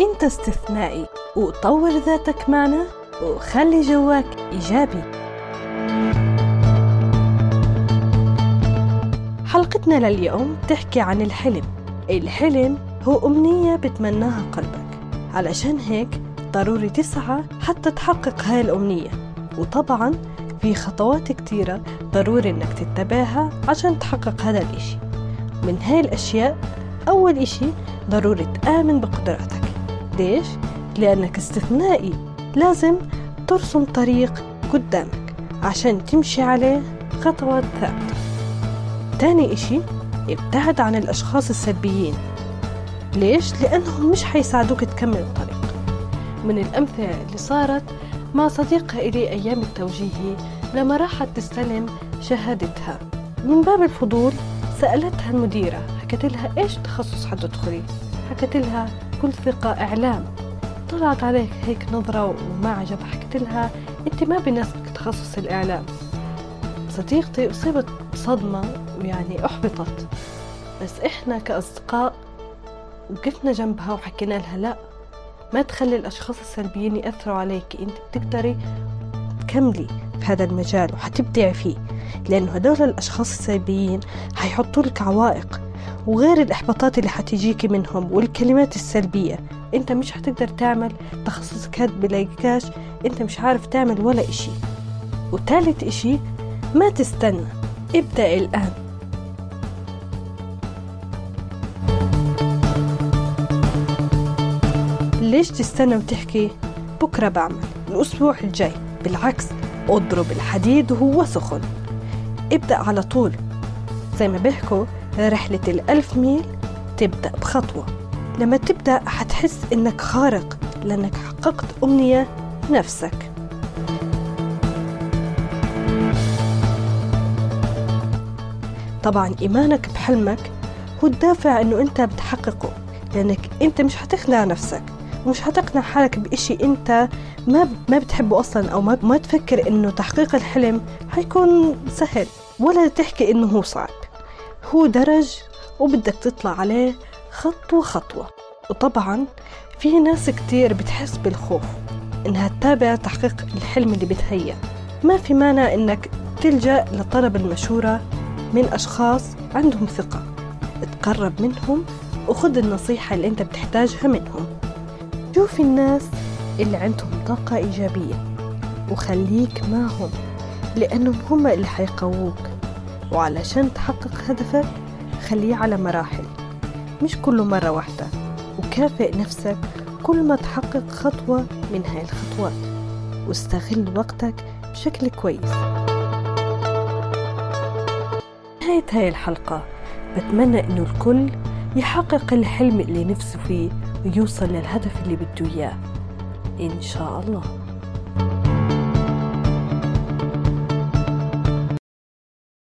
أنت استثنائي وطور ذاتك معنا وخلي جواك إيجابي. حلقتنا لليوم تحكي عن الحلم. الحلم هو أمنية بتمناها قلبك. علشان هيك ضروري تسعى حتى تحقق هاي الأمنية. وطبعا في خطوات كتيرة ضروري إنك تتبعها عشان تحقق هذا الإشي. من هاي الأشياء أول إشي ضروري تآمن بقدراتك. ليش؟ لأنك استثنائي. لازم ترسم طريق قدامك عشان تمشي عليه خطوات ثابتة. تاني إشي ابتعد عن الأشخاص السلبيين. ليش؟ لأنهم مش حيساعدوك تكمل الطريق. من الأمثلة اللي صارت مع صديقة إلي أيام التوجيهي لما راحت تستلم شهادتها. من باب الفضول سألتها المديرة حكت لها إيش تخصص حتدخلي؟ حكت لها بكل ثقة إعلام. طلعت عليك هيك نظرة وما عجبها حكت لها أنت ما بيناسبك تخصص الإعلام. صديقتي أصيبت بصدمة ويعني أحبطت. بس إحنا كأصدقاء وقفنا جنبها وحكينا لها لا ما تخلي الأشخاص السلبيين يأثروا عليك. أنت بتقدري تكملي في هذا المجال وحتبدعي فيه لأنه هدول الأشخاص السلبيين حيحطوا لك عوائق وغير الإحباطات اللي حتيجيكي منهم والكلمات السلبية. أنت مش حتقدر تعمل تخصصك هاد بلاقيكاش. أنت مش عارف تعمل ولا إشي. وثالث إشي ما تستنى. ابدأ الآن. ليش تستنى وتحكي؟ بكرة بعمل. الأسبوع الجاي. بالعكس اضرب الحديد وهو سخن. ابدأ على طول. زي ما بيحكوا رحلة الألف ميل تبدأ بخطوة. لما تبدأ حتحس إنك خارق لأنك حققت أمنية نفسك طبعا إيمانك بحلمك هو الدافع إنه أنت بتحققه لأنك أنت مش حتقنع نفسك ومش حتقنع حالك بإشي أنت ما ما بتحبه أصلا أو ما, ما تفكر إنه تحقيق الحلم حيكون سهل ولا تحكي إنه هو صعب. هو درج وبدك تطلع عليه خطوة خطوة وطبعا في ناس كتير بتحس بالخوف إنها تتابع تحقيق الحلم اللي بتهيأ. ما في مانع إنك تلجأ لطلب المشورة من أشخاص عندهم ثقة. تقرب منهم وخذ النصيحة اللي أنت بتحتاجها منهم. شوف الناس اللي عندهم طاقة إيجابية وخليك معهم لأنهم هم اللي حيقووك. وعلشان تحقق هدفك خليه على مراحل. مش كل مرة واحدة. وكافئ نفسك كل ما تحقق خطوة من هاي الخطوات. واستغل وقتك بشكل كويس. نهاية هاي الحلقة. بتمنى إنه الكل يحقق الحلم اللي نفسه فيه ويوصل للهدف اللي بده إياه. إن شاء الله.